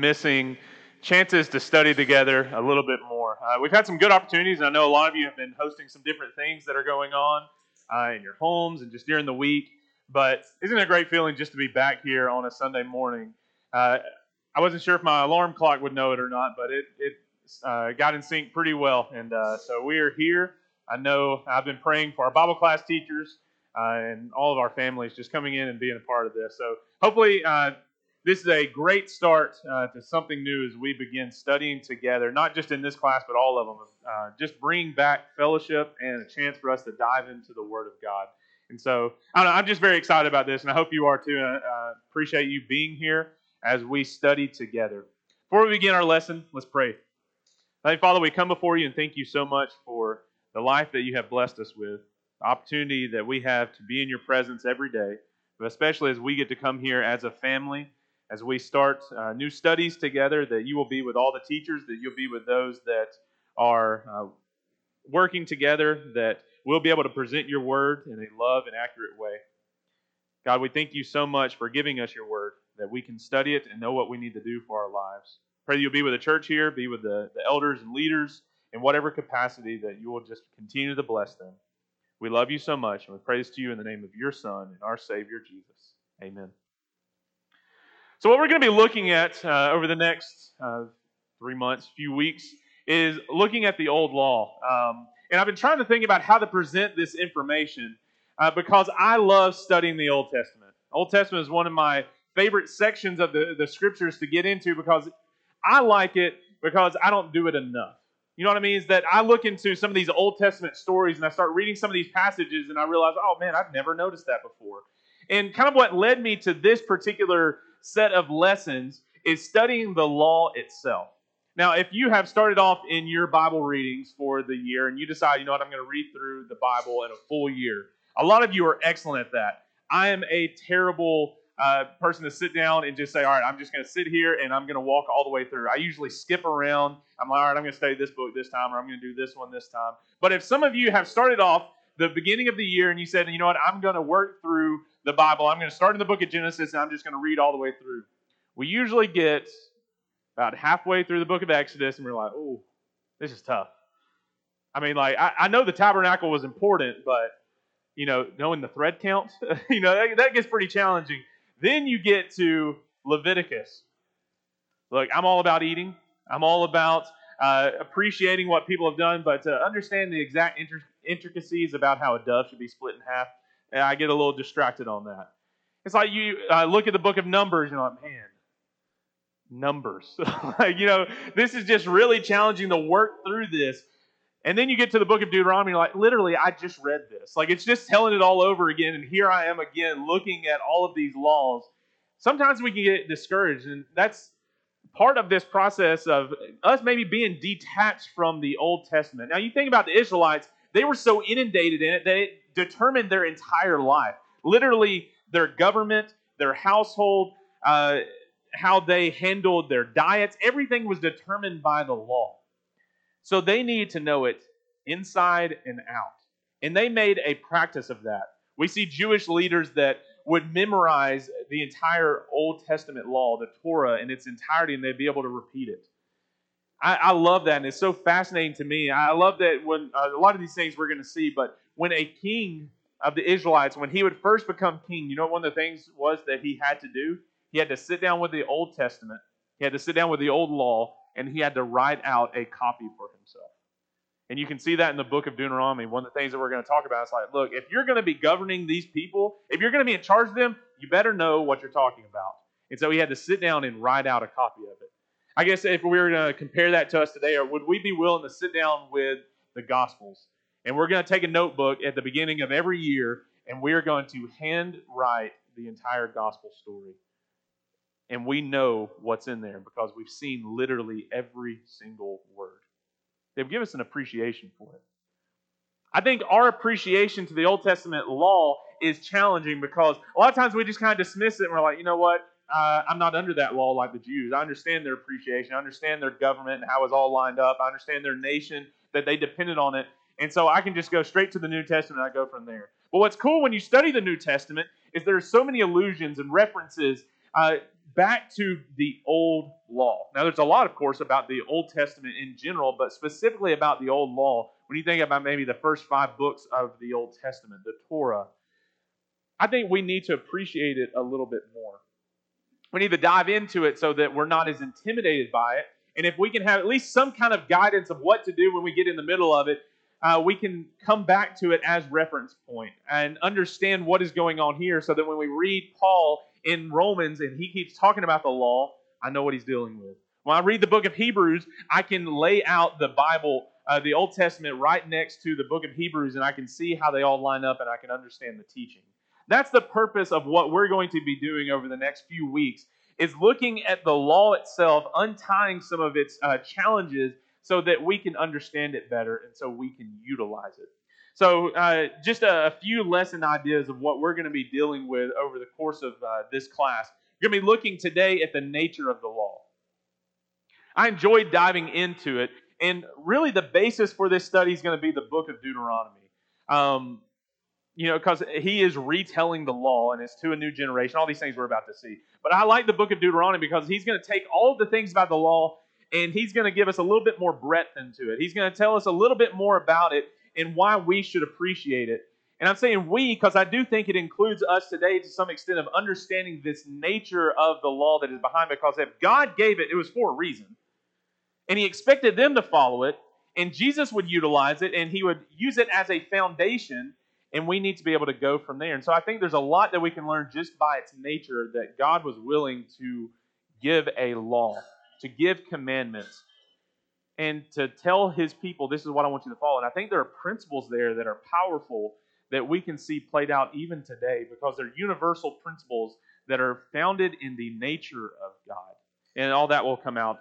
missing chances to study together a little bit more. Uh, we've had some good opportunities, and I know a lot of you have been hosting some different things that are going on uh, in your homes and just during the week. But isn't it a great feeling just to be back here on a Sunday morning? Uh, I wasn't sure if my alarm clock would know it or not, but it, it uh, got in sync pretty well. And uh, so we are here. I know I've been praying for our Bible class teachers uh, and all of our families just coming in and being a part of this. So hopefully, this is a great start uh, to something new as we begin studying together, not just in this class, but all of them. Uh, just bring back fellowship and a chance for us to dive into the Word of God. And so I am just very excited about this, and I hope you are too. And I appreciate you being here as we study together. Before we begin our lesson, let's pray. Thank Father, we come before you and thank you so much for the life that you have blessed us with, the opportunity that we have to be in your presence every day, but especially as we get to come here as a family, as we start uh, new studies together, that you will be with all the teachers, that you'll be with those that are uh, working together, that we'll be able to present your word in a love and accurate way. God, we thank you so much for giving us your word, that we can study it and know what we need to do for our lives. Pray that you'll be with the church here, be with the, the elders and leaders in whatever capacity that you will just continue to bless them. We love you so much, and we praise to you in the name of your Son and our Savior, Jesus. Amen. So, what we're going to be looking at uh, over the next uh, three months, few weeks, is looking at the old law. Um, and I've been trying to think about how to present this information uh, because I love studying the Old Testament. Old Testament is one of my favorite sections of the, the scriptures to get into because I like it because I don't do it enough. You know what I mean? Is that I look into some of these Old Testament stories and I start reading some of these passages and I realize, oh man, I've never noticed that before. And kind of what led me to this particular set of lessons is studying the law itself. Now, if you have started off in your Bible readings for the year and you decide, you know what, I'm going to read through the Bible in a full year, a lot of you are excellent at that. I am a terrible uh, person to sit down and just say, all right, I'm just going to sit here and I'm going to walk all the way through. I usually skip around. I'm like, all right, I'm going to study this book this time or I'm going to do this one this time. But if some of you have started off the beginning of the year and you said, you know what, I'm going to work through the Bible, I'm going to start in the book of Genesis and I'm just going to read all the way through. We usually get about halfway through the book of Exodus and we're like, oh, this is tough. I mean, like, I, I know the tabernacle was important, but you know, knowing the thread count, you know, that, that, gets pretty challenging. Then you get to Leviticus. Look, I'm all about eating. I'm all about uh, appreciating what people have done, but to understand the exact intricacies about how a dove should be split in half, I get a little distracted on that. It's like you uh, look at the book of Numbers and you're like, man, Numbers. like, you know, this is just really challenging to work through this. And then you get to the book of Deuteronomy, you're like, literally, I just read this. Like, it's just telling it all over again. And here I am again looking at all of these laws. Sometimes we can get discouraged. And that's part of this process of us maybe being detached from the Old Testament. Now, you think about the Israelites, they were so inundated in it that it determined their entire life. Literally, their government, their household, uh, how they handled their diets, everything was determined by the law. So they need to know it inside and out. And they made a practice of that. We see Jewish leaders that would memorize the entire Old Testament law, the Torah, in its entirety, and they'd be able to repeat it. I, I love that, and it's so fascinating to me. I love that when uh, a lot of these things we're going to see, but when a king of the Israelites, when he would first become king, you know one of the things was that he had to do? He had to sit down with the Old Testament, he had to sit down with the Old Law, and he had to write out a copy for himself. And you can see that in the book of Deuteronomy. One of the things that we're going to talk about is like, look, if you're going to be governing these people, if you're going to be in charge of them, you better know what you're talking about. And so he had to sit down and write out a copy of it. I guess if we were to compare that to us today, or would we be willing to sit down with the Gospels? And we're going to take a notebook at the beginning of every year, and we are going to hand write the entire Gospel story and we know what's in there because we've seen literally every single word. They've given us an appreciation for it. I think our appreciation to the Old Testament law is challenging because a lot of times we just kind of dismiss it and we're like, you know what? Uh, I'm not under that law like the Jews. I understand their appreciation. I understand their government and how it's all lined up. I understand their nation, that they depended on it. And so I can just go straight to the New Testament and I go from there. But what's cool when you study the New Testament is there are so many allusions and references uh, back to the old law. Now, there's a lot, of course, about the Old Testament in general, but specifically about the old law. When you think about maybe the first five books of the Old Testament, the Torah, I think we need to appreciate it a little bit more. We need to dive into it so that we're not as intimidated by it. And if we can have at least some kind of guidance of what to do when we get in the middle of it, uh, we can come back to it as reference point and understand what is going on here so that when we read Paul in Romans and he keeps talking about the law, I know what he's dealing with. When I read the book of Hebrews, I can lay out the Bible, uh, the Old Testament, right next to the book of Hebrews, and I can see how they all line up and I can understand the teaching. That's the purpose of what we're going to be doing over the next few weeks is looking at the law itself, untying some of its uh, challenges so that we can understand it better and so we can utilize it. So, uh, just a, a, few lesson ideas of what we're going to be dealing with over the course of uh, this class. We're going to be looking today at the nature of the law. I enjoyed diving into it, and really the basis for this study is going to be the book of Deuteronomy. Um, you know, because he is retelling the law and it's to a new generation, all these things we're about to see. But I like the book of Deuteronomy because he's going to take all the things about the law and he's going to give us a little bit more breadth into it. He's going to tell us a little bit more about it and why we should appreciate it. And I'm saying we because I do think it includes us today to some extent of understanding this nature of the law that is behind it. Because if God gave it, it was for a reason. And He expected them to follow it, and Jesus would utilize it, and He would use it as a foundation, and we need to be able to go from there. And so I think there's a lot that we can learn just by its nature that God was willing to give a law, to give commandments and to tell his people, this is what I want you to follow. And I think there are principles there that are powerful that we can see played out even today because they're universal principles that are founded in the nature of God. And all that will come out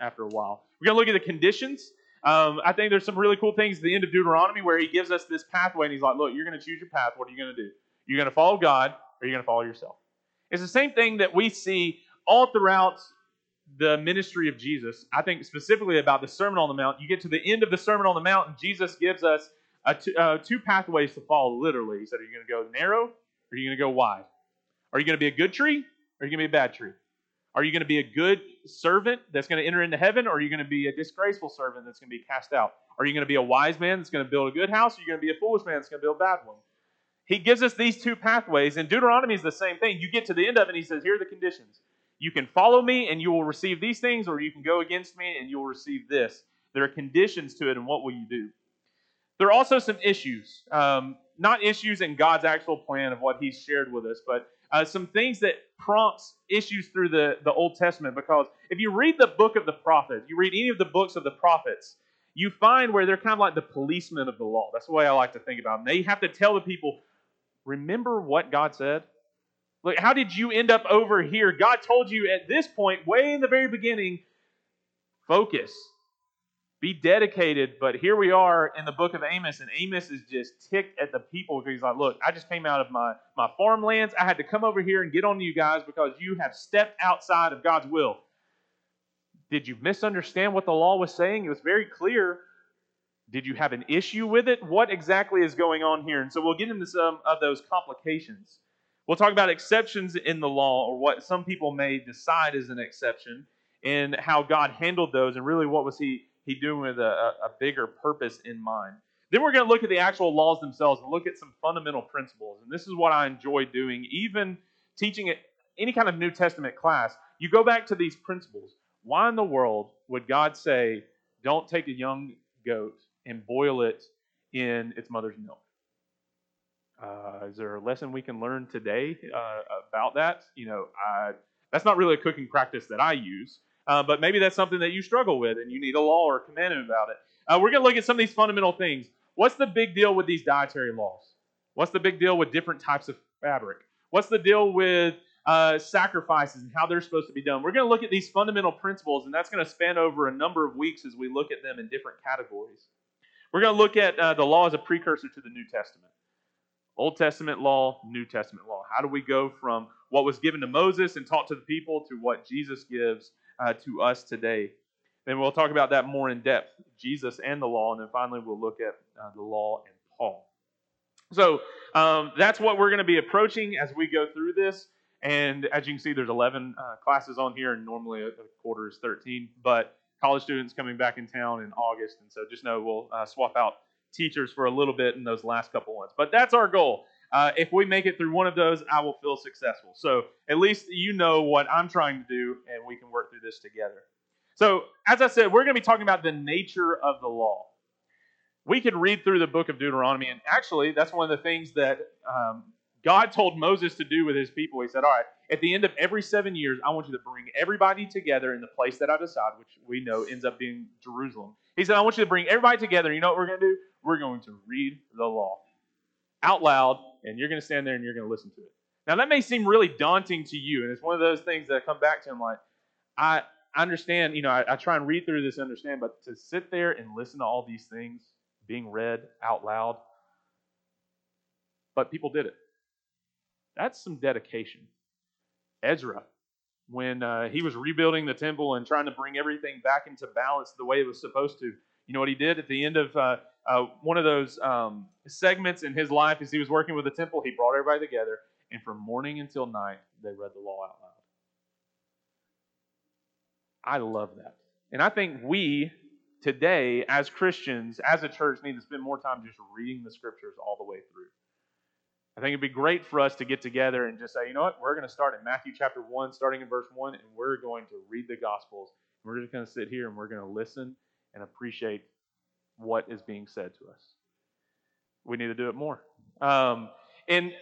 after a while. We're going to look at the conditions. Um, I think there's some really cool things at the end of Deuteronomy where he gives us this pathway and he's like, look, you're going to choose your path. What are you going to do? You're going to follow God or you're going to follow yourself. It's the same thing that we see all throughout the ministry of Jesus, I think specifically about the Sermon on the Mount, you get to the end of the Sermon on the Mount, and Jesus gives us two, uh, two pathways to follow, literally. He said, Are you going to go narrow or are you going to go wide? Are you going to be a good tree or are you going to be a bad tree? Are you going to be a good servant that's going to enter into heaven or are you going to be a disgraceful servant that's going to be cast out? Are you going to be a wise man that's going to build a good house or are you going to be a foolish man that's going to build a bad one? He gives us these two pathways, and Deuteronomy is the same thing. You get to the end of it, and he says, Here are the conditions. You can follow me and you will receive these things, or you can go against me and you will receive this. There are conditions to it, and what will you do? There are also some issues, um, not issues in God's actual plan of what He's shared with us, but uh, some things that prompts issues through the, the Old Testament. Because if you read the book of the prophets, you read any of the books of the prophets, you find where they're kind of like the policemen of the law. That's the way I like to think about them. They have to tell the people, remember what God said? Look, how did you end up over here? God told you at this point, way in the very beginning, focus, be dedicated. But here we are in the book of Amos, and Amos is just ticked at the people because he's like, Look, I just came out of my, my farmlands. I had to come over here and get on you guys because you have stepped outside of God's will. Did you misunderstand what the law was saying? It was very clear. Did you have an issue with it? What exactly is going on here? And so we'll get into some of those complications. We'll talk about exceptions in the law, or what some people may decide is an exception, and how God handled those, and really what was He He doing with a, a bigger purpose in mind. Then we're going to look at the actual laws themselves and look at some fundamental principles. And this is what I enjoy doing, even teaching it any kind of New Testament class. You go back to these principles. Why in the world would God say, "Don't take a young goat and boil it in its mother's milk"? Uh, is there a lesson we can learn today uh, about that? You know, I, that's not really a cooking practice that I use, uh, but maybe that's something that you struggle with and you need a law or a commandment about it. Uh, we're going to look at some of these fundamental things. What's the big deal with these dietary laws? What's the big deal with different types of fabric? What's the deal with uh, sacrifices and how they're supposed to be done? We're going to look at these fundamental principles, and that's going to span over a number of weeks as we look at them in different categories. We're going to look at uh, the law as a precursor to the New Testament. Old Testament law, New Testament law. How do we go from what was given to Moses and taught to the people to what Jesus gives uh, to us today? Then we'll talk about that more in depth Jesus and the law, and then finally we'll look at uh, the law and Paul. So um, that's what we're going to be approaching as we go through this. And as you can see, there's 11 uh, classes on here, and normally a, a, quarter is 13. But college students coming back in town in August, and so just know we'll uh, swap out teachers for a little bit in those last couple ones. But that's our goal. Uh, if we make it through one of those, I will feel successful. So at least you know what I'm trying to do, and we can work through this together. So, as I said, we're going to be talking about the nature of the law. We could read through the book of Deuteronomy, and actually, that's one of the things that um, God told Moses to do with his people. He said, All right, at the end of every seven years, I want you to bring everybody together in the place that I decide, which we know ends up being Jerusalem. He said, I want you to bring everybody together. You know what we're going to do? We're going to read the law out loud, and you're going to stand there and you're going to listen to it. Now, that may seem really daunting to you, and it's one of those things that I come back to. I'm like, I understand, you know, I, I try and read through this and understand, but to sit there and listen to all these things being read out loud, but people did it. That's some dedication. Ezra, when uh, he was rebuilding the temple and trying to bring everything back into balance the way it was supposed to, you know what he did at the end of uh, uh, one of those um, segments in his life as he was working with the temple? He brought everybody together, and from morning until night, they read the law out loud. I love that. And I think we today, as Christians, as a church, need to spend more time just reading the scriptures all the way through. I think it'd be great for us to get together and just say, you know what, we're going to start in Matthew chapter 1, starting in verse 1, and we're going to read the Gospels. We're just going to sit here and we're going to listen and appreciate what is being said to us. We need to do it more. Um, and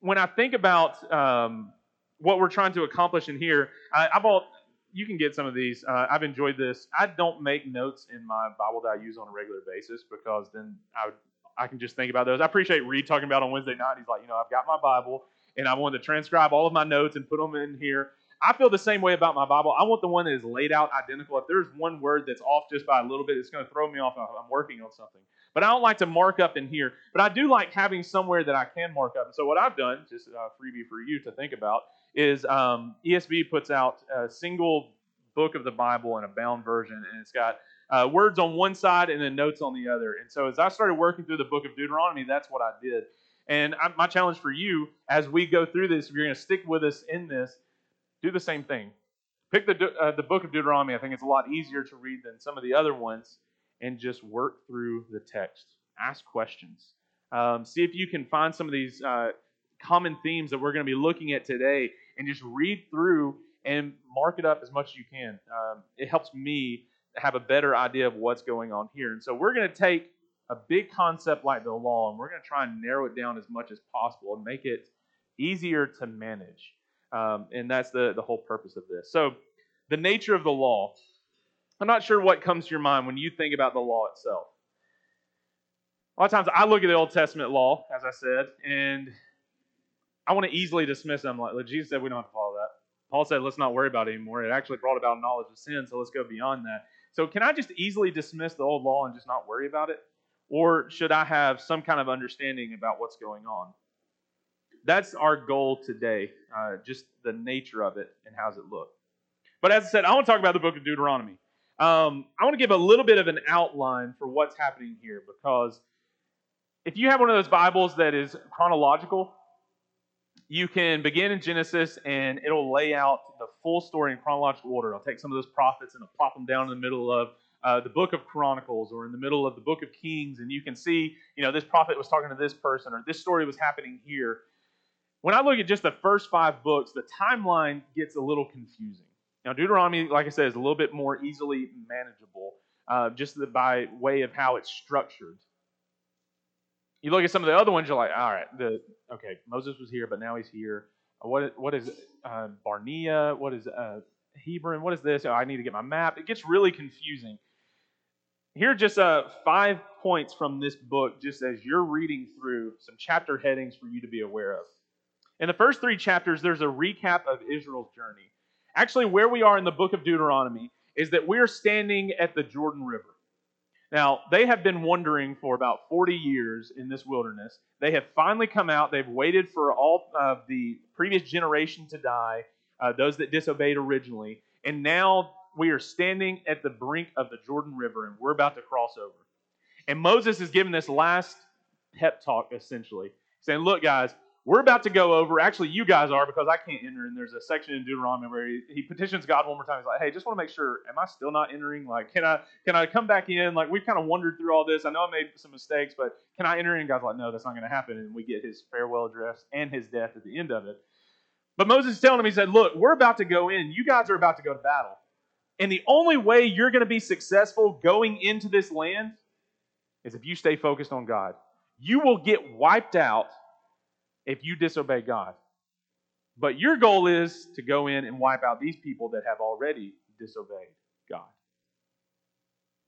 when I think about um, what we're trying to accomplish in here, I, have all you can get some of these. Uh, I've enjoyed this. I don't make notes in my Bible that I use on a regular basis because then I I can just think about those. I appreciate Reed talking about on Wednesday night. He's like, you know, I've got my Bible and I want to transcribe all of my notes and put them in here. I feel the same way about my Bible. I want the one that is laid out identical. If there's one word that's off just by a little bit, it's going to throw me off. I'm working on something. But I don't like to mark up in here. But I do like having somewhere that I can mark up. And so what I've done, just a freebie for you to think about, is um, ESV puts out a single book of the Bible in a bound version, and it's got uh, words on one side and then notes on the other. And so as I started working through the book of Deuteronomy, that's what I did. And I, my challenge for you as we go through this, if you're going to stick with us in this, do the same thing. Pick the, uh, the book of Deuteronomy. I think it's a lot easier to read than some of the other ones, and just work through the text. Ask questions. Um, see if you can find some of these uh, common themes that we're going to be looking at today, and just read through and mark it up as much as you can. Um, it helps me have a better idea of what's going on here. And so we're going to take a big concept like the law and we're going to try and narrow it down as much as possible and make it easier to manage. Um, and that's the, the whole purpose of this. So, the nature of the law. I'm not sure what comes to your mind when you think about the law itself. A lot of times I look at the Old Testament law, as I said, and I want to easily dismiss them. Like Jesus said, we don't have to follow that. Paul said, let's not worry about it anymore. It actually brought about knowledge of sin, so let's go beyond that. So, can I just easily dismiss the old law and just not worry about it? Or should I have some kind of understanding about what's going on? That's our goal today, uh, just the nature of it and how's it look. But as I said, I want to talk about the book of Deuteronomy. Um, I want to give a little bit of an outline for what's happening here because if you have one of those Bibles that is chronological, you can begin in Genesis and it'll lay out the full story in chronological order. I'll take some of those prophets and I'll plop them down in the middle of uh, the book of Chronicles or in the middle of the book of Kings, and you can see, you know, this prophet was talking to this person or this story was happening here. When I look at just the first five books, the timeline gets a little confusing. Now, Deuteronomy, like I said, is a little bit more easily manageable uh, just by way of how it's structured. You look at some of the other ones, you're like, all right, the okay, Moses was here, but now he's here. Uh, what what is uh, Barnea? What is uh, Hebron? What is this? Oh, I need to get my map. It gets really confusing. Here are just uh, five points from this book, just as you're reading through some chapter headings for you to be aware of. In the first three chapters, there's a recap of Israel's journey. Actually, where we are in the book of Deuteronomy is that we're standing at the Jordan River. Now, they have been wandering for about 40 years in this wilderness. They have finally come out. They've waited for all of the previous generation to die, uh, those that disobeyed originally. And now we are standing at the brink of the Jordan River and we're about to cross over. And Moses is giving this last pep talk, essentially, saying, Look, guys, we're about to go over. Actually, you guys are because I can't enter. And there's a section in Deuteronomy where he, he petitions God one more time. He's like, "Hey, just want to make sure. Am I still not entering? Like, can I can I come back in? Like, we've kind of wandered through all this. I know I made some mistakes, but can I enter in?" And God's like, "No, that's not going to happen." And we get his farewell address and his death at the end of it. But Moses is telling him, he said, "Look, we're about to go in. You guys are about to go to battle, and the only way you're going to be successful going into this land is if you stay focused on God. You will get wiped out." If you disobey God. But your goal is to go in and wipe out these people that have already disobeyed God.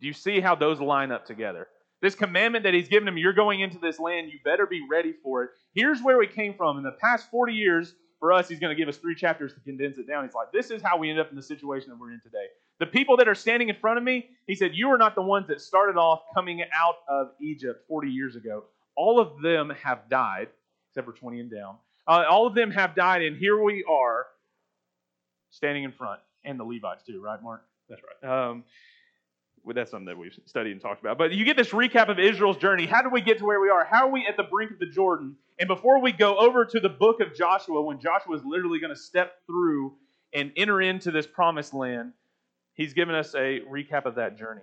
Do you see how those line up together? This commandment that he's given them, you're going into this land, you better be ready for it. Here's where we came from. In the past 40 years, for us, he's going to give us three chapters to condense it down. He's like, this is how we end up in the situation that we're in today. The people that are standing in front of me, he said, you are not the ones that started off coming out of Egypt 40 years ago. All of them have died except for 20 and down. Uh, all of them have died, and here we are standing in front, and the Levites too, right, Mark? That's right. Um, well, that's something that we've studied and talked about. But you get this recap of Israel's journey. How do we get to where we are? How are we at the brink of the Jordan? And before we go over to the book of Joshua, when Joshua is literally going to step through and enter into this promised land, he's given us a recap of that journey.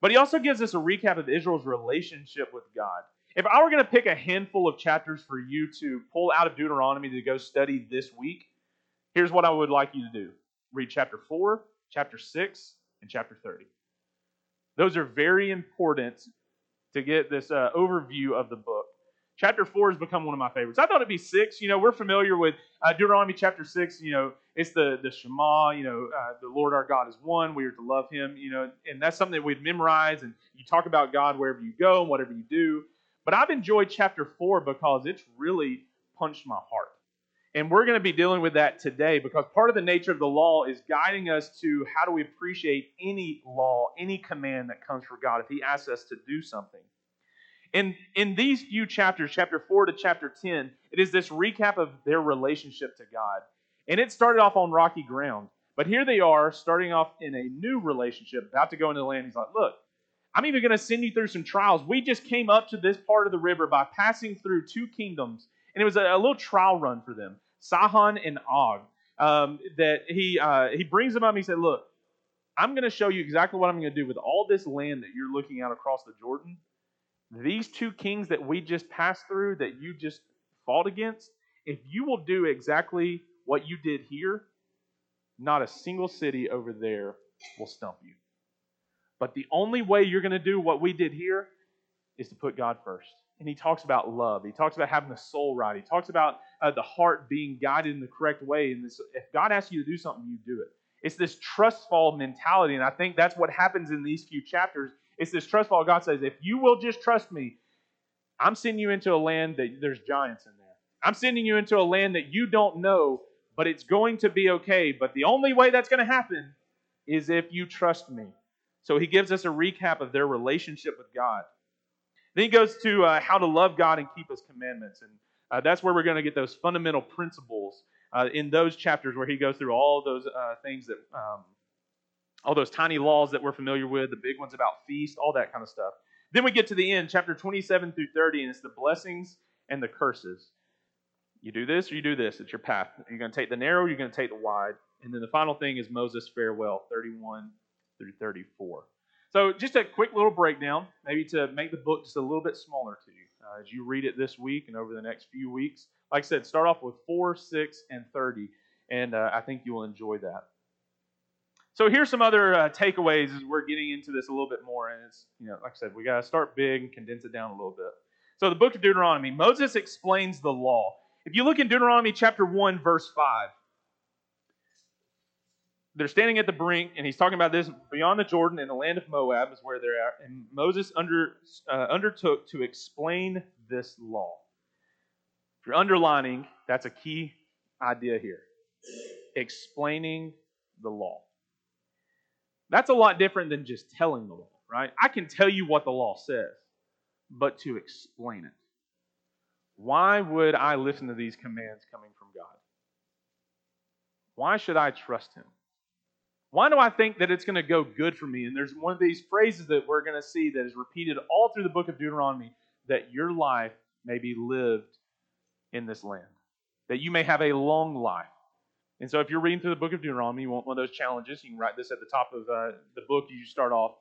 But he also gives us a recap of Israel's relationship with God. If I were going to pick a handful of chapters for you to pull out of Deuteronomy to go study this week, here's what I would like you to do read chapter 4, chapter 6, and chapter 30. Those are very important to get this uh, overview of the book. Chapter 4 has become one of my favorites. I thought it'd be 6. You know, we're familiar with uh, Deuteronomy chapter 6. You know, it's the, the Shema, you know, uh, the Lord our God is one. We are to love him, you know, and that's something that we'd memorize. And you talk about God wherever you go and whatever you do. But I've enjoyed chapter 4 because it's really punched my heart. And we're going to be dealing with that today because part of the nature of the law is guiding us to how do we appreciate any law, any command that comes from God if He asks us to do something. In, in these few chapters, chapter 4 to chapter 10, it is this recap of their relationship to God. And it started off on rocky ground. But here they are, starting off in a new relationship, about to go into the land. He's like, Look, I'm even going to send you through some trials. We just came up to this part of the river by passing through two kingdoms, and it was a, a little trial run for them Sihon and Og. Um, that he uh, he brings them up and he said, Look, I'm going to show you exactly what I'm going to do with all this land that you're looking out across the Jordan. These two kings that we just passed through, that you just fought against, if you will do exactly what you did here, not a single city over there will stump you. But the only way you're going to do what we did here is to put God first. And he talks about love. He talks about having the soul right. He talks about uh, the heart being guided in the correct way. And this, if God asks you to do something, you do it. It's this trust fall mentality. And I think that's what happens in these few chapters. It's this trust fall. God says, if you will just trust me, I'm sending you into a land that there's giants in there. I'm sending you into a land that you don't know, but it's going to be okay. But the only way that's going to happen is if you trust me. So he gives us a recap of their relationship with God. Then he goes to uh, how to love God and keep his commandments. And uh, that's where we're going to get those fundamental principles uh, in those chapters where he goes through all those uh, things that, um, all those tiny laws that we're familiar with, the big ones about feast, all that kind of stuff. Then we get to the end, chapter 27 through 30, and it's the blessings and the curses. You do this or you do this. It's your path. You're going to take the narrow, you're going to take the wide. And then the final thing is Moses' farewell, 31 through 34. So, just a quick little breakdown, maybe to make the book just a little bit smaller to you uh, as you read it this week and over the next few weeks. Like I said, start off with 4, 6, and 30, and uh, I think you will enjoy that. So, here's some other uh, takeaways as we're getting into this a little bit more. And it's, you know, like I said, we got to start big and condense it down a little bit. So, the book of Deuteronomy, Moses explains the law. If you look in Deuteronomy chapter 1, verse 5, they're standing at the brink, and he's talking about this beyond the Jordan in the land of Moab is where they're at. And Moses under, uh, undertook to explain this law. If you're underlining, that's a key idea here. Explaining the law. That's a lot different than just telling the law, right? I can tell you what the law says, but to explain it. Why would I listen to these commands coming from God? Why should I trust Him? Why do I think that it's going to go good for me? And there's one of these phrases that we're going to see that is repeated all through the book of Deuteronomy that your life may be lived in this land, that you may have a long life. And so, if you're reading through the book of Deuteronomy, you want one of those challenges, you can write this at the top of uh, the book. As you start off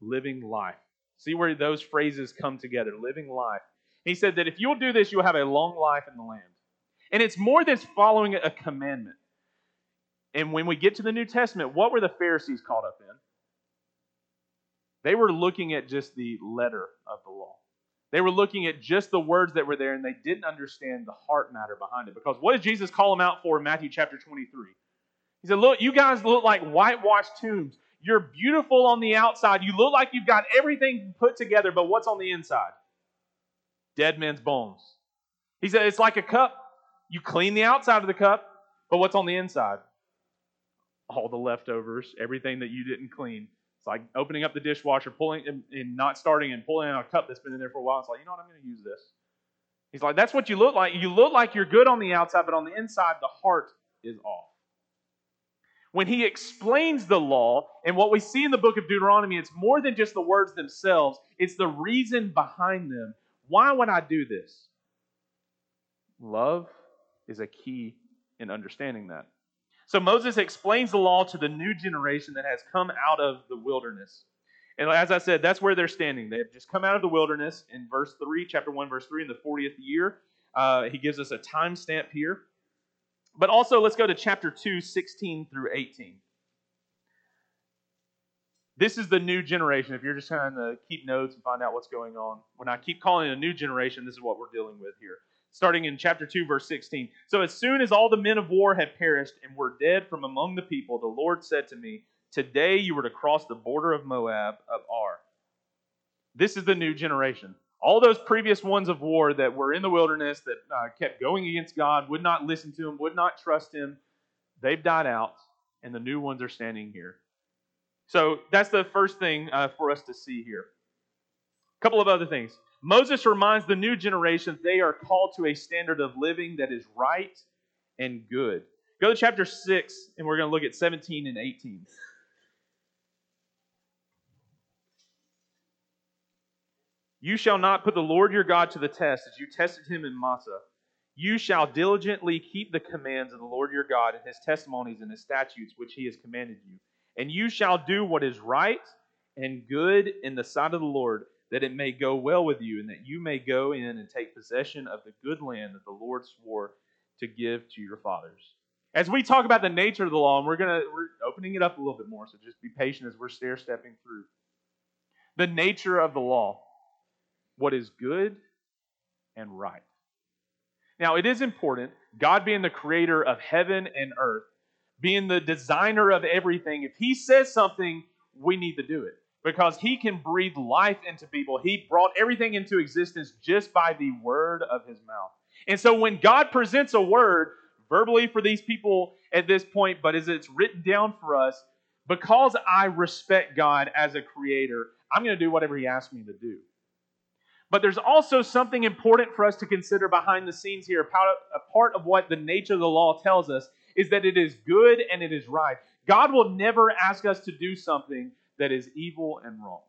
living life. See where those phrases come together living life. He said that if you'll do this, you'll have a long life in the land. And it's more than following a commandment. And when we get to the New Testament, what were the Pharisees caught up in? They were looking at just the letter of the law. They were looking at just the words that were there and they didn't understand the heart matter behind it. Because what did Jesus call them out for in Matthew chapter 23? He said, Look, you guys look like whitewashed tombs. You're beautiful on the outside. You look like you've got everything put together, but what's on the inside? Dead men's bones. He said, It's like a cup. You clean the outside of the cup, but what's on the inside? All the leftovers, everything that you didn't clean. It's like opening up the dishwasher, pulling and, and not starting and pulling out a cup that's been in there for a while. It's like, you know what, I'm going to use this. He's like, that's what you look like. You look like you're good on the outside, but on the inside, the heart is off. When he explains the law, and what we see in the book of Deuteronomy, it's more than just the words themselves, it's the reason behind them. Why would I do this? Love is a key in understanding that. So Moses explains the law to the new generation that has come out of the wilderness. And as I said, that's where they're standing. They have just come out of the wilderness in verse 3, chapter 1, verse 3, in the 40th year. Uh, he gives us a time stamp here. But also, let's go to chapter 2, 16 through 18. This is the new generation. If you're just trying to keep notes and find out what's going on, when I keep calling it a new generation, this is what we're dealing with here starting in chapter 2, verse 16. So as soon as all the men of war had perished and were dead from among the people, the Lord said to me, Today you were to cross the border of Moab of Ar. This is the new generation. All those previous ones of war that were in the wilderness, that uh, kept going against God, would not listen to him, would not trust him, they've died out, and the new ones are standing here. So that's the first thing uh, for us to see here. A couple of other things. Moses reminds the new generation they are called to a standard of living that is right and good. Go to chapter 6, and we're going to look at 17 and 18. You shall not put the Lord your God to the test as you tested him in Massah. You shall diligently keep the commands of the Lord your God and his testimonies and his statutes which he has commanded you. And you shall do what is right and good in the sight of the Lord that it may go well with you, and that you may go in and take possession of the good land that the Lord swore to give to your fathers. As we talk about the nature of the law, and we're gonna we're opening it up a little bit more, so just be patient as we're stair stepping through. The nature of the law, what is good and right. Now, it is important, God being the creator of heaven and earth, being the designer of everything, if He says something, we need to do it because he can breathe life into people. He brought everything into existence just by the word of his mouth. And so when God presents a word verbally for these people at this point, but as it's written down for us, because I respect God as a creator, I'm going to do whatever he asks me to do. But there's also something important for us to consider behind the scenes here. A part of what the nature of the law tells us is that it is good and it is right. God will never ask us to do something that is evil and wrong.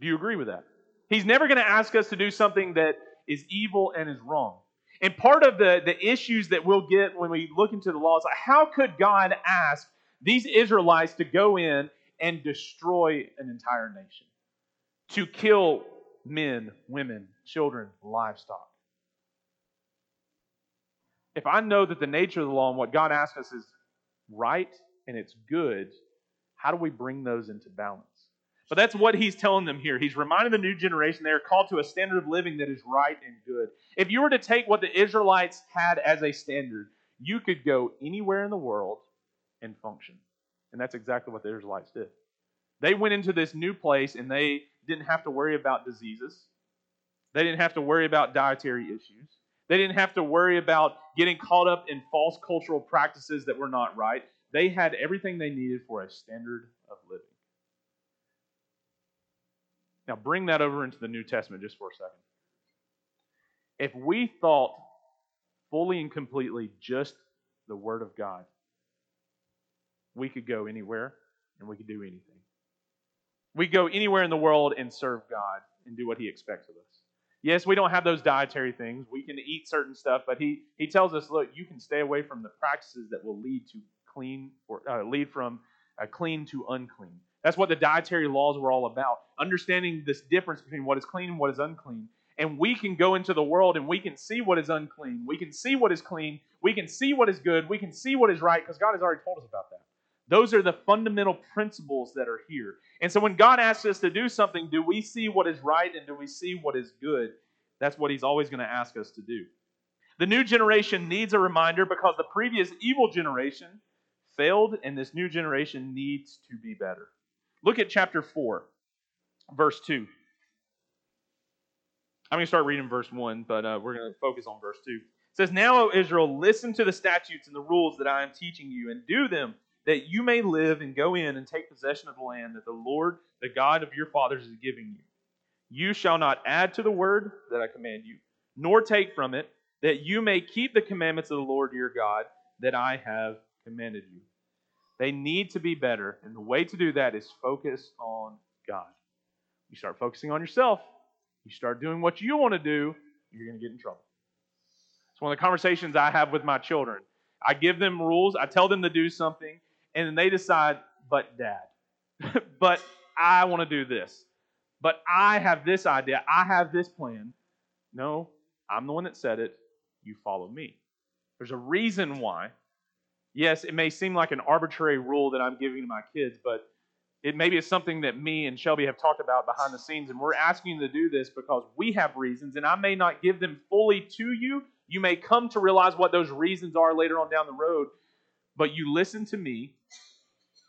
Do you agree with that? He's never going to ask us to do something that is evil and is wrong. And part of the, the issues that we'll get when we look into the law is like, how could God ask these Israelites to go in and destroy an entire nation? To kill men, women, children, livestock. If I know that the nature of the law and what God asks us is right and it's good, how do we bring those into balance? But that's what he's telling them here. He's reminding the new generation they are called to a standard of living that is right and good. If you were to take what the Israelites had as a standard, you could go anywhere in the world and function. And that's exactly what the Israelites did. They went into this new place and they didn't have to worry about diseases. They didn't have to worry about dietary issues. They didn't have to worry about getting caught up in false cultural practices that were not right. They had everything they needed for a standard of living. Now, bring that over into the New Testament just for a second. If we thought fully and completely just the Word of God, we could go anywhere and we could do anything. We go anywhere in the world and serve God and do what He expects of us. Yes, we don't have those dietary things. We can eat certain stuff, but he, he tells us, look, you can stay away from the practices that will lead to clean or uh, lead from uh, clean to unclean. That's what the dietary laws were all about. Understanding this difference between what is clean and what is unclean. And we can go into the world and we can see what is unclean. We can see what is clean. We can see what is good. We can see what is right because God has already told us about that. Those are the fundamental principles that are here. And so when God asks us to do something, do we see what is right and do we see what is good? That's what He's always going to ask us to do. The new generation needs a reminder because the previous evil generation failed, and this new generation needs to be better. Look at chapter 4, verse 2. I'm going to start reading verse 1, but uh, we're going to focus on verse 2. It says, Now, O Israel, listen to the statutes and the rules that I am teaching you, and do them, that you may live and go in and take possession of the land that the Lord, the God of your fathers, is giving you. You shall not add to the word that I command you, nor take from it, that you may keep the commandments of the Lord your God that I have commanded you. They need to be better, and the way to do that is focus on God. You start focusing on yourself, you start doing what you want to do, you're going to get in trouble. It's one of the conversations I have with my children. I give them rules, I tell them to do something, and then they decide, but dad, but I want to do this. But I have this idea, I have this plan. No, I'm the one that said it. You follow me. There's a reason why. Yes, it may seem like an arbitrary rule that I'm giving to my kids, but it maybe is something that me and Shelby have talked about behind the scenes, and we're asking you to do this because we have reasons, and I may not give them fully to you. You may come to realize what those reasons are later on down the road, but you listen to me.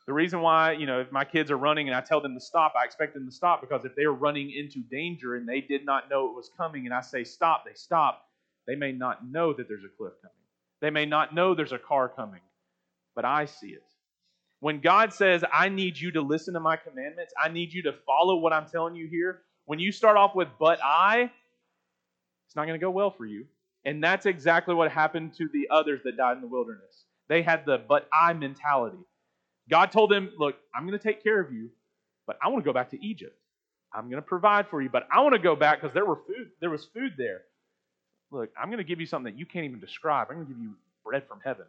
The reason why, you know, if my kids are running and I tell them to stop, I expect them to stop because if they're running into danger and they did not know it was coming and I say stop, they stop, they may not know that there's a cliff coming. They may not know there's a car coming, but I see it. When God says, I need you to listen to my commandments, I need you to follow what I'm telling you here, when you start off with, but I, it's not going to go well for you. And that's exactly what happened to the others that died in the wilderness. They had the but I mentality. God told them, Look, I'm going to take care of you, but I want to go back to Egypt. I'm going to provide for you, but I want to go back because there there was food there. Look, I'm going to give you something that you can't even describe. I'm going to give you bread from heaven.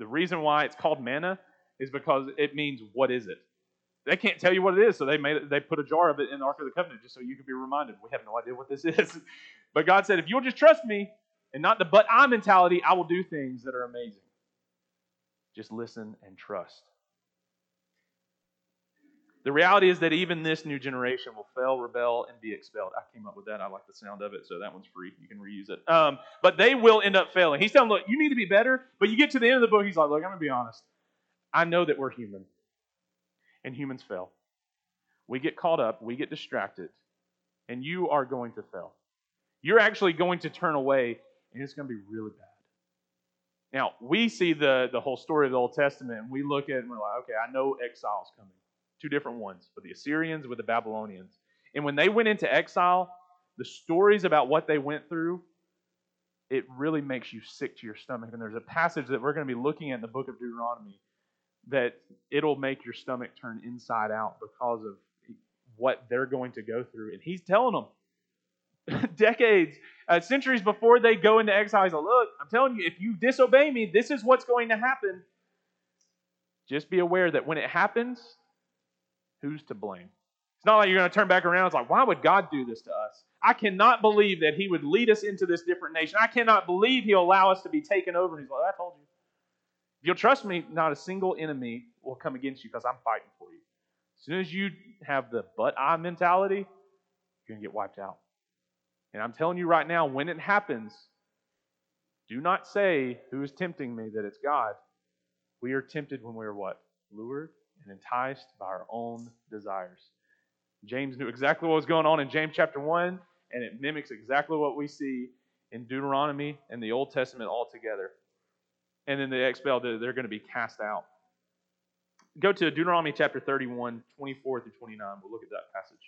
The reason why it's called manna is because it means what is it? They can't tell you what it is, so they made it, they put a jar of it in the Ark of the Covenant just so you can be reminded. We have no idea what this is. But God said, if you'll just trust me and not the but I mentality, I will do things that are amazing. Just listen and trust. The reality is that even this new generation will fail, rebel, and be expelled. I came up with that. I like the sound of it, so that one's free. You can reuse it. Um, but they will end up failing. He's telling look, you need to be better. But you get to the end of the book, he's like, look, I'm going to be honest. I know that we're human, and humans fail. We get caught up, we get distracted, and you are going to fail. You're actually going to turn away, and it's going to be really bad. Now, we see the, the whole story of the Old Testament, and we look at it and we're like, okay, I know exile's coming. Two different ones, for the Assyrians, with the Babylonians. And when they went into exile, the stories about what they went through, it really makes you sick to your stomach. And there's a passage that we're going to be looking at in the book of Deuteronomy that it'll make your stomach turn inside out because of what they're going to go through. And he's telling them decades, uh, centuries before they go into exile, he's like, Look, I'm telling you, if you disobey me, this is what's going to happen. Just be aware that when it happens, who's to blame? It's not like you're going to turn back around. It's like, why would God do this to us? I cannot believe that He would lead us into this different nation. I cannot believe He'll allow us to be taken over. And He's like, I told you. If you'll trust me, not a single enemy will come against you because I'm fighting for you. As soon as you have the but I mentality, you're going to get wiped out. And I'm telling you right now, when it happens, do not say, Who is tempting me? that it's God. We are tempted when we are what? Lured and enticed by our own desires. James knew exactly what was going on in James chapter 1, and it mimics exactly what we see in Deuteronomy and the Old Testament altogether. And then the expelled, they're going to be cast out. Go to Deuteronomy chapter 31, 24 through 29. We'll look at that passage.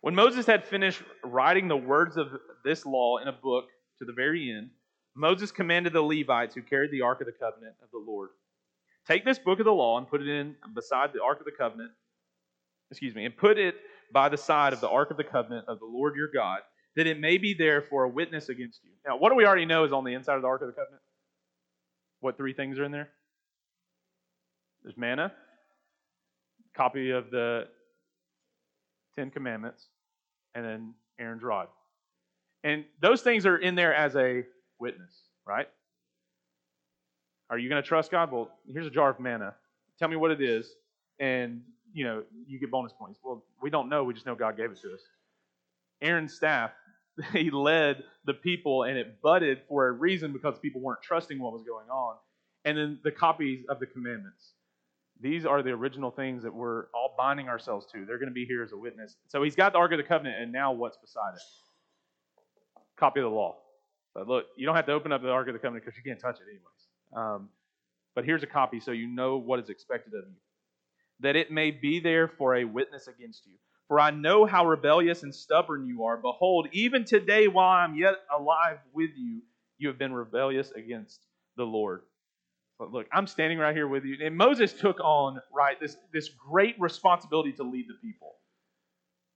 When Moses had finished writing the words of this law in a book to the very end, Moses commanded the Levites who carried the Ark of the Covenant of the Lord Take this book of the law and put it in beside the Ark of the Covenant, excuse me, and put it by the side of the Ark of the Covenant of the Lord your God, that it may be there for a witness against you. Now, what do we already know is on the inside of the Ark of the Covenant? What three things are in there? There's manna, copy of the Ten Commandments, and then Aaron's rod. And those things are in there as a witness, right? Are you going to trust God? Well, here's a jar of manna. Tell me what it is, and you know you get bonus points. Well, we don't know. We just know God gave it to us. Aaron's staff, he led the people, and it budded for a reason because people weren't trusting what was going on. And then the copies of the commandments. These are the original things that we're all binding ourselves to. They're going to be here as a witness. So he's got the Ark of the Covenant, and now what's beside it? Copy of the law. But look, you don't have to open up the Ark of the Covenant because you can't touch it anyways. Um, but here's a copy so you know what is expected of you. That it may be there for a witness against you. For I know how rebellious and stubborn you are. Behold, even today, while I'm yet alive with you, you have been rebellious against the Lord. But look, I'm standing right here with you. And Moses took on, right, this, this great responsibility to lead the people.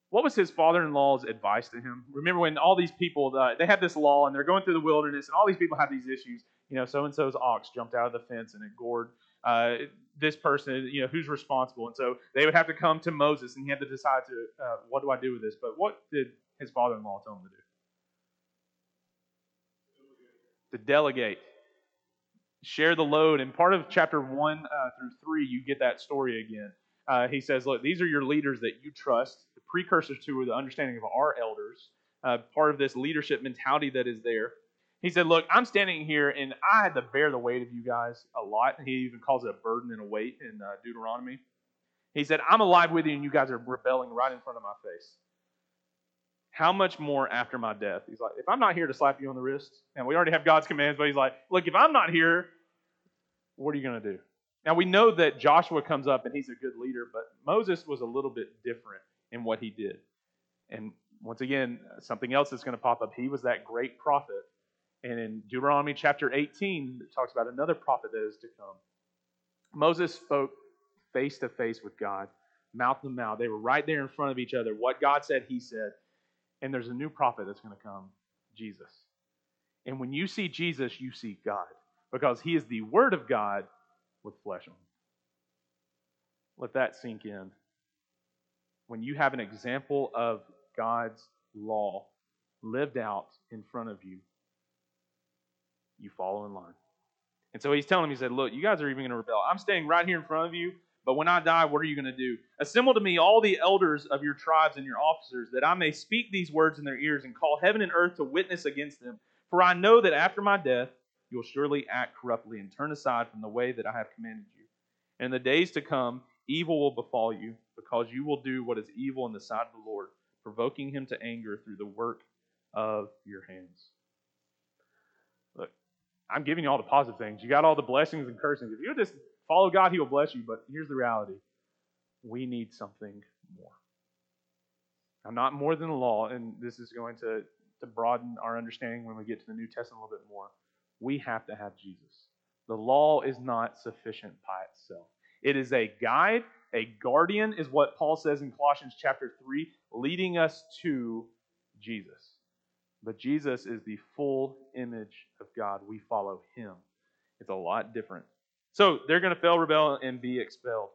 What was his father in law's advice to him? Remember when all these people, uh, they had this law and they're going through the wilderness and all these people have these issues. You know, so and so's ox jumped out of the fence and it gored uh, this person, you know, who's responsible. And so they would have to come to Moses and he had to decide to, uh, what do I do with this? But what did his father in law tell him to do? To delegate share the load. And part of chapter 1 uh, through 3, you get that story again. Uh, he says, Look, these are your leaders that you trust, the precursors to the understanding of our elders, uh, part of this leadership mentality that is there. He said, Look, I'm standing here and I had to bear the weight of you guys a lot. He even calls it a burden and a weight in uh, Deuteronomy. He said, I'm alive with you and you guys are rebelling right in front of my face. How much more after my death? He's like, if I'm not here to slap you on the wrist, and we already have God's commands, but he's like, look, if I'm not here, what are you going to do? Now we know that Joshua comes up and he's a good leader, but Moses was a little bit different in what he did. And once again, something else is going to pop up. He was that great prophet. And in Deuteronomy chapter 18, it talks about another prophet that is to come. Moses spoke face to face with God, mouth to mouth. They were right there in front of each other. What God said, he said. And there's a new prophet that's going to come, Jesus. And when you see Jesus, you see God because he is the Word of God with flesh on. Let that sink in. When you have an example of God's law lived out in front of you, you follow in line. And so he's telling me, he said, Look, you guys are even going to rebel. I'm standing right here in front of you. But when I die, what are you going to do? Assemble to me all the elders of your tribes and your officers, that I may speak these words in their ears and call heaven and earth to witness against them. For I know that after my death, you will surely act corruptly and turn aside from the way that I have commanded you. And in the days to come, evil will befall you, because you will do what is evil in the sight of the Lord, provoking him to anger through the work of your hands. Look, I'm giving you all the positive things. You got all the blessings and cursings. If you just Follow God, He will bless you. But here's the reality we need something more. Now, not more than the law, and this is going to, to broaden our understanding when we get to the New Testament a little bit more. We have to have Jesus. The law is not sufficient by itself. It is a guide, a guardian, is what Paul says in Colossians chapter 3, leading us to Jesus. But Jesus is the full image of God. We follow him. It's a lot different so they're going to fail, rebel, and be expelled.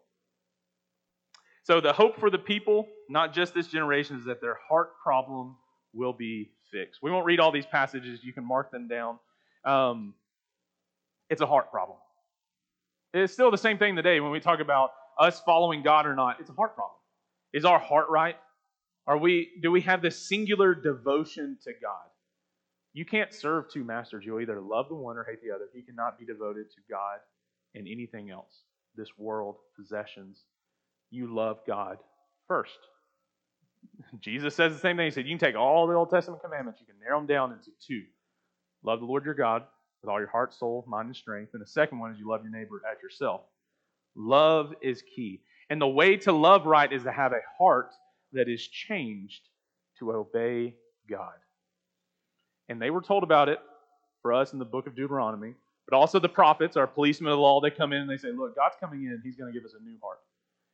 So the hope for the people, not just this generation, is that their heart problem will be fixed. We won't read all these passages. You can mark them down. Um, it's a heart problem. It's still the same thing today when we talk about us following God or not. It's a heart problem. Is our heart right? Are we? Do we have this singular devotion to God? You can't serve two masters. You'll either love the one or hate the other. You cannot be devoted to God and anything else, this world, possessions, you love God first. Jesus says the same thing. He said, You can take all the Old Testament commandments, you can narrow them down into two. Love the Lord your God with all your heart, soul, mind, and strength. And the second one is you love your neighbor as yourself. Love is key. And the way to love right is to have a heart that is changed to obey God. And they were told about it for us in the book of Deuteronomy But also the prophets, our policemen of the law, they come in and they say, Look, God's coming in, He's going to give us a new heart.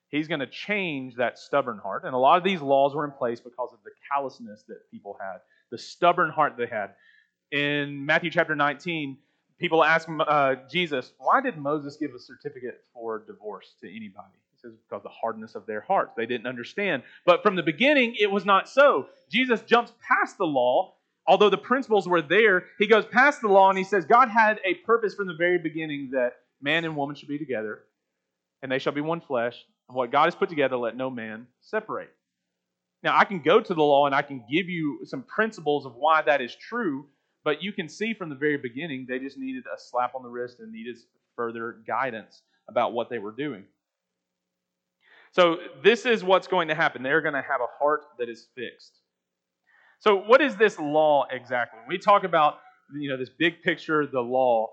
He's going to change that stubborn heart. And a lot of these laws were in place because of the callousness that people had, the stubborn heart they had. In Matthew chapter 19, people ask uh, Jesus, Why did Moses give a certificate for divorce to anybody? He says, Because the hardness of their hearts. They didn't understand. But from the beginning, it was not so. Jesus jumps past the law although the principles were there, he goes past the law and he says God had a purpose from the very beginning that man and woman should be together, and they shall be one flesh. And what God has put together, let no man separate. Now, I can go to the law and I can give you some principles of why that is true, but you can see from the very beginning they just needed a slap on the wrist and needed further guidance about what they were doing. So, this is what's going to happen. They're going to have a heart that is fixed. So, what is this law exactly? When we talk about you know this big picture, the law,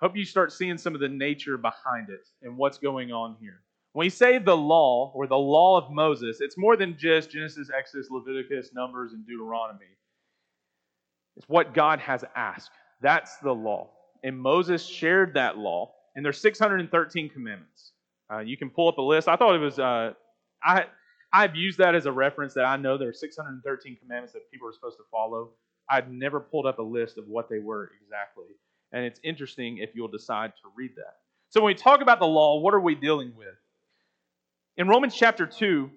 hope you start seeing some of the nature behind it and what's going on here. When we say the law or the law of Moses, it's more than just Genesis, Exodus, Leviticus, Numbers, and Deuteronomy. It's what God has asked. That's the law. And Moses shared that law. And there's 613 commandments. Uh, you can pull up a list. I thought it was uh, I I've used that as a reference that I know there are 613 commandments that people are supposed to follow. I've never pulled up a list of what they were exactly. And it's interesting if you'll decide to read that. So when we talk about the law, what are we dealing with? In Romans chapter 2,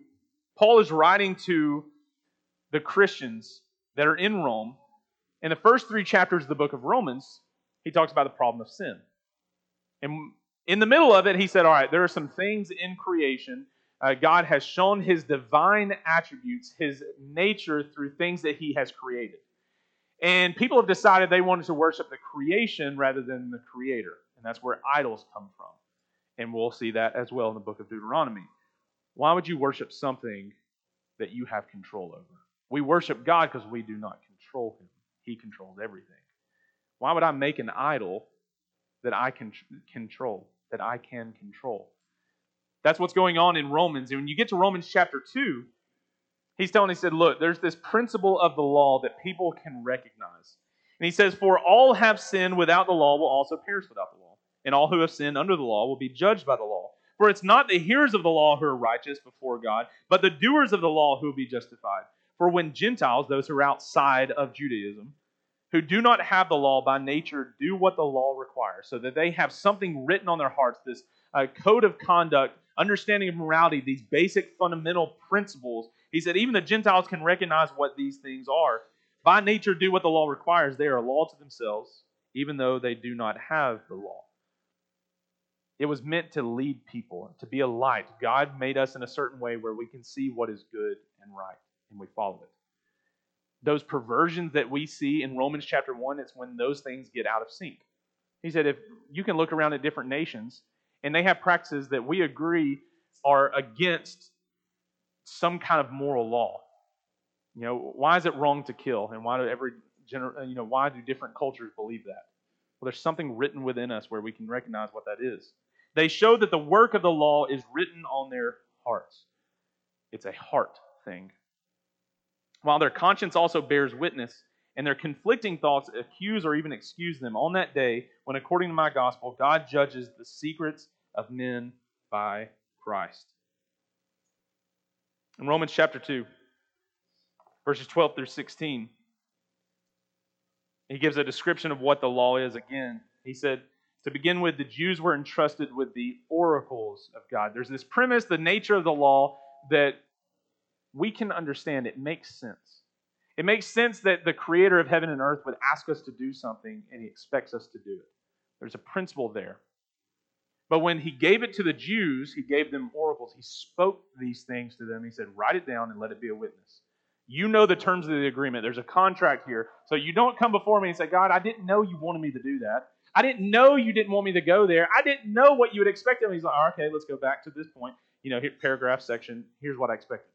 Paul is writing to the Christians that are in Rome. In the first three chapters of the book of Romans, he talks about the problem of sin. And in the middle of it, he said, All right, there are some things in creation uh, God has shown his divine attributes, his nature through things that he has created. And people have decided they wanted to worship the creation rather than the creator. And that's where idols come from. And we'll see that as well in the book of Deuteronomy. Why would you worship something that you have control over? We worship God because we do not control him, he controls everything. Why would I make an idol that I can control, that I can control? That's what's going on in Romans. And when you get to Romans chapter 2, he's telling, he said, look, there's this principle of the law that people can recognize. And he says, For all have sinned without the law will also perish without the law. And all who have sinned under the law will be judged by the law. For it's not the hearers of the law who are righteous before God, but the doers of the law who will be justified. For when Gentiles, those who are outside of Judaism, who do not have the law by nature, do what the law requires, so that they have something written on their hearts, this uh, code of conduct understanding of morality, these basic fundamental principles, he said even the Gentiles can recognize what these things are. By nature, do what the law requires. They are a law to themselves, even though they do not have the law. It was meant to lead people, to be a light. God made us in a certain way where we can see what is good and right, and we follow it. Those perversions that we see in Romans chapter 1, it's when those things get out of sync. He said, if you can look around at different nations, and they have practices that we agree are against some kind of moral law. You know, why is it wrong to kill? And why do every gener- you know, why do different cultures believe that? Well, there's something written within us where we can recognize what that is. They show that the work of the law is written on their hearts. It's a heart thing. While their conscience also bears witness, and their conflicting thoughts accuse or even excuse them on that day when, according to my gospel, God judges the secrets of men by Christ. In Romans chapter 2, verses 12 through 16, he gives a description of what the law is again. He said, to begin with, the Jews were entrusted with the oracles of God. There's this premise, the nature of the law, that we can understand. It makes sense. It makes sense that the creator of heaven and earth would ask us to do something and he expects us to do it. There's a principle there. But when he gave it to the Jews, he gave them oracles. He spoke these things to them. He said, Write it down and let it be a witness. You know the terms of the agreement. There's a contract here. So you don't come before me and say, God, I didn't know you wanted me to do that. I didn't know you didn't want me to go there. I didn't know what you would expect of me. He's like, okay, let's go back to this point. You know, here, paragraph section. Here's what I expected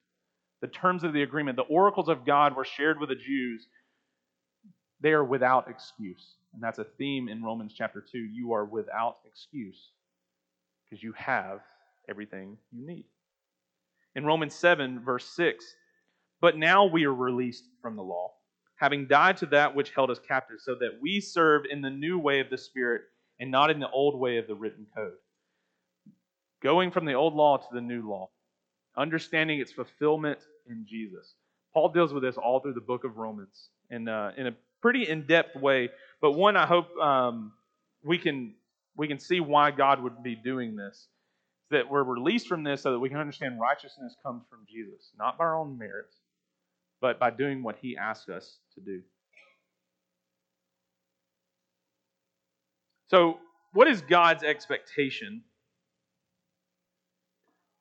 the terms of the agreement, the oracles of God were shared with the Jews, they are without excuse. And that's a theme in Romans chapter 2. You are without excuse because you have everything you need. In Romans 7, verse 6, but now we are released from the law, having died to that which held us captive, so that we serve in the new way of the Spirit and not in the old way of the written code. Going from the old law to the new law, understanding its fulfillment in Jesus. Paul deals with this all through the book of Romans in, uh, in a pretty in depth way, but one I hope um, we, can, we can see why God would be doing this. That we're released from this so that we can understand righteousness comes from Jesus, not by our own merits, but by doing what he asks us to do. So, what is God's expectation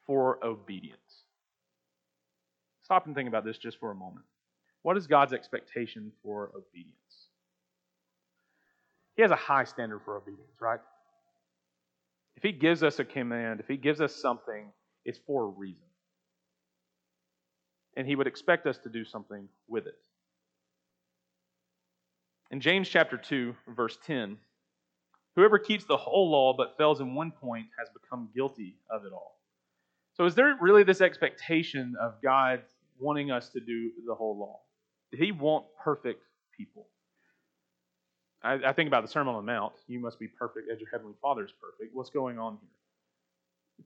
for obedience? Stop and think about this just for a moment. What is God's expectation for obedience? He has a high standard for obedience, right? If He gives us a command, if He gives us something, it's for a reason. And He would expect us to do something with it. In James chapter 2, verse 10, Whoever keeps the whole law but fails in one point has become guilty of it all. So, is there really this expectation of God wanting us to do the whole law? Did He want perfect people? I, I think about the Sermon on the Mount. You must be perfect as your Heavenly Father is perfect. What's going on here?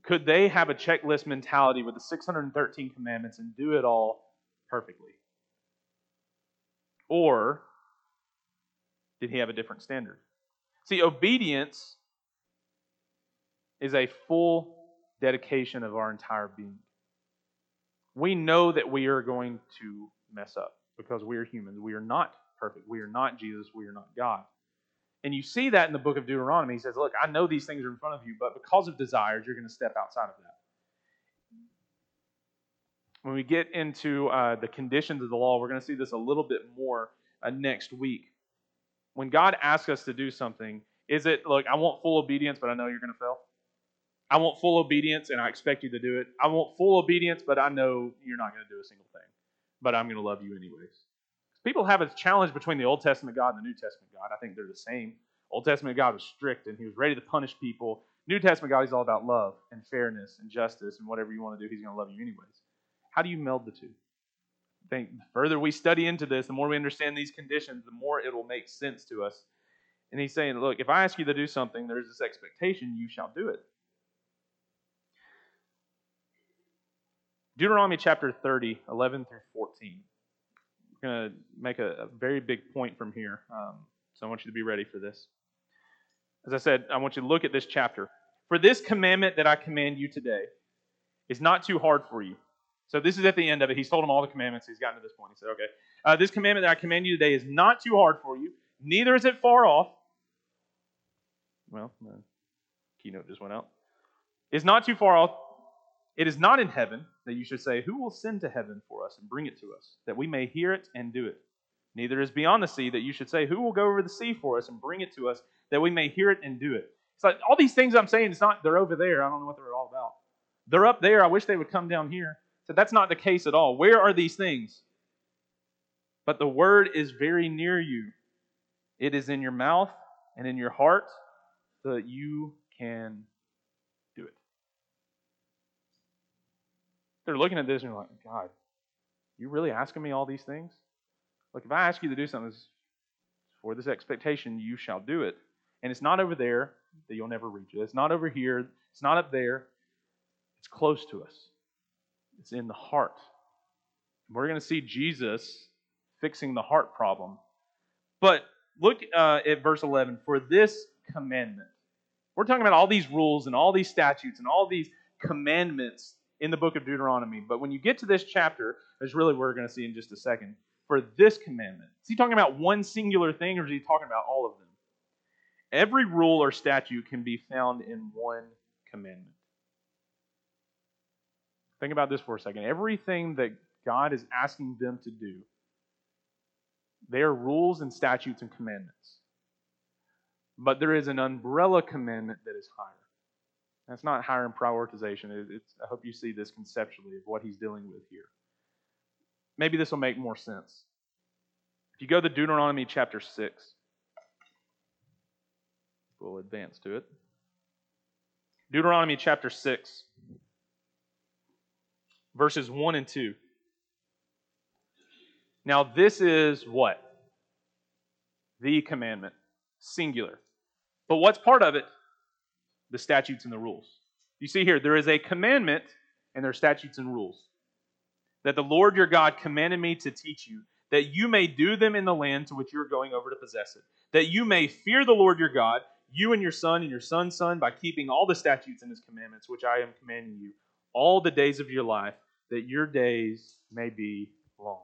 Could they have a checklist mentality with the 613 commandments and do it all perfectly? Or did He have a different standard? See, obedience is a full dedication of our entire being. We know that we are going to mess up because we are humans. We are not perfect. We are not Jesus. We are not God. And you see that in the book of Deuteronomy. He says, Look, I know these things are in front of you, but because of desires, you're going to step outside of that. When we get into uh, the conditions of the law, we're going to see this a little bit more uh, next week when God asks us to do something, is it, look, I want full obedience, but I know you're going to fail? I want full obedience, and I expect you to do it. I want full obedience, but I know you're not going to do a single thing. But I'm going to love you anyways. People have a challenge between the Old Testament God and the New Testament God. I think they're the same. Old Testament God was strict, and he was ready to punish people. New Testament God, he's all about love and fairness and justice, and whatever you want to do, he's going to love you anyways. How do you meld the two? I think the further we study into this, the more we understand these conditions, the more it will make sense to us. And he's saying, look, if I ask you to do something, there's this expectation, you shall do it. Deuteronomy chapter 30, 11 through 14. I'm going to make a, a, very big point from here, um, so I want you to be ready for this. As I said, I want you to look at this chapter. For this commandment that I command you today is not too hard for you so this is at the end of it. He's told them all the commandments. He's gotten to this point. He said, okay, uh, this commandment that I command you today is not too hard for you, neither is it far off. Well, the keynote just went out. Is not too far off. It is not in heaven that you should say, Who will send to heaven for us and bring it to us, that we may hear it and do it? Neither is beyond the sea that you should say, Who will go over the sea for us and bring it to us, that we may hear it and do it? It's like all these things I'm saying, it's not, they're over there. I don't know what they're all about. They're up there. I wish they would come down here. So that's not the case at all. Where are these things? But the word is very near you. It is in your mouth and in your heart so that you can do it. They're looking at this and you're like, God, you really asking me all these things? Like, if I ask you to do something for this expectation, you shall do it. And it's not over there that you'll never reach it. It's not over here. It's not up there. It's close to us. It's in the heart. We're going to see Jesus fixing the heart problem. But look uh, at verse 11. For this commandment. We're talking about all these rules and all these statutes and all these commandments in the book of Deuteronomy. But when you get to this chapter, that's really what we're going to see in just a second. For this commandment. Is he talking about one singular thing or is he talking about all of them? Every rule or statute can be found in one commandment. Think about this for a second. Everything that God is asking them to do, they are rules and statutes and commandments. But there is an umbrella commandment that is higher. That's not higher in prioritization. It's, I hope you see this conceptually of what he's dealing with here. Maybe this will make more sense. If you go to Deuteronomy chapter 6, we'll advance to it. Deuteronomy chapter 6 verses 1 and 2. Now, this is what? The commandment, singular. But what's part of it? The statutes and the rules. You see here, there is a commandment and there are statutes and rules that the Lord your God commanded me to teach you, that you may do them in the land to which you are going over to possess it, that you may fear the Lord your God, you and your son and your son's son, by keeping all the statutes and his commandments which I am commanding you all the days of your life, that your days may be long.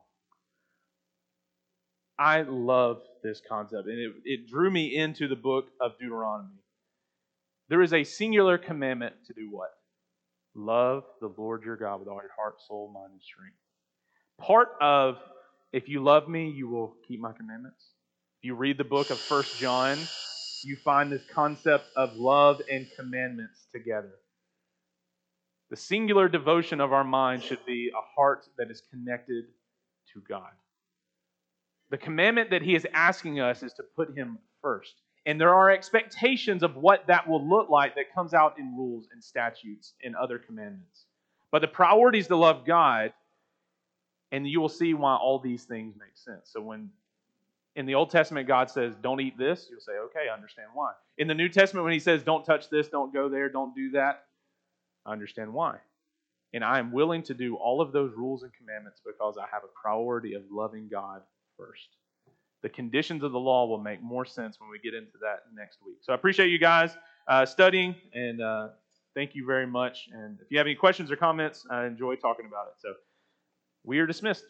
I love this concept, and it, it drew me into the book of Deuteronomy. There is a singular commandment to do what? Love the Lord your God with all your heart, soul, mind, and strength. Part of if you love me, you will keep my commandments. If you read the book of First John, you find this concept of love and commandments together. The singular devotion of our mind should be a heart that is connected to God. The commandment that he is asking us is to put him first. And there are expectations of what that will look like that comes out in rules and statutes and other commandments. But the priority is to love God, and you will see why all these things make sense. So when in the Old Testament God says, don't eat this, you'll say, okay, I understand why. In the New Testament, when he says, don't touch this, don't go there, don't do that, I understand why. And I am willing to do all of those rules and commandments because I have a priority of loving God first. The conditions of the law will make more sense when we get into that next week. So I appreciate you guys uh, studying, and uh, thank you very much. And if you have any questions or comments, I enjoy talking about it. So we are dismissed.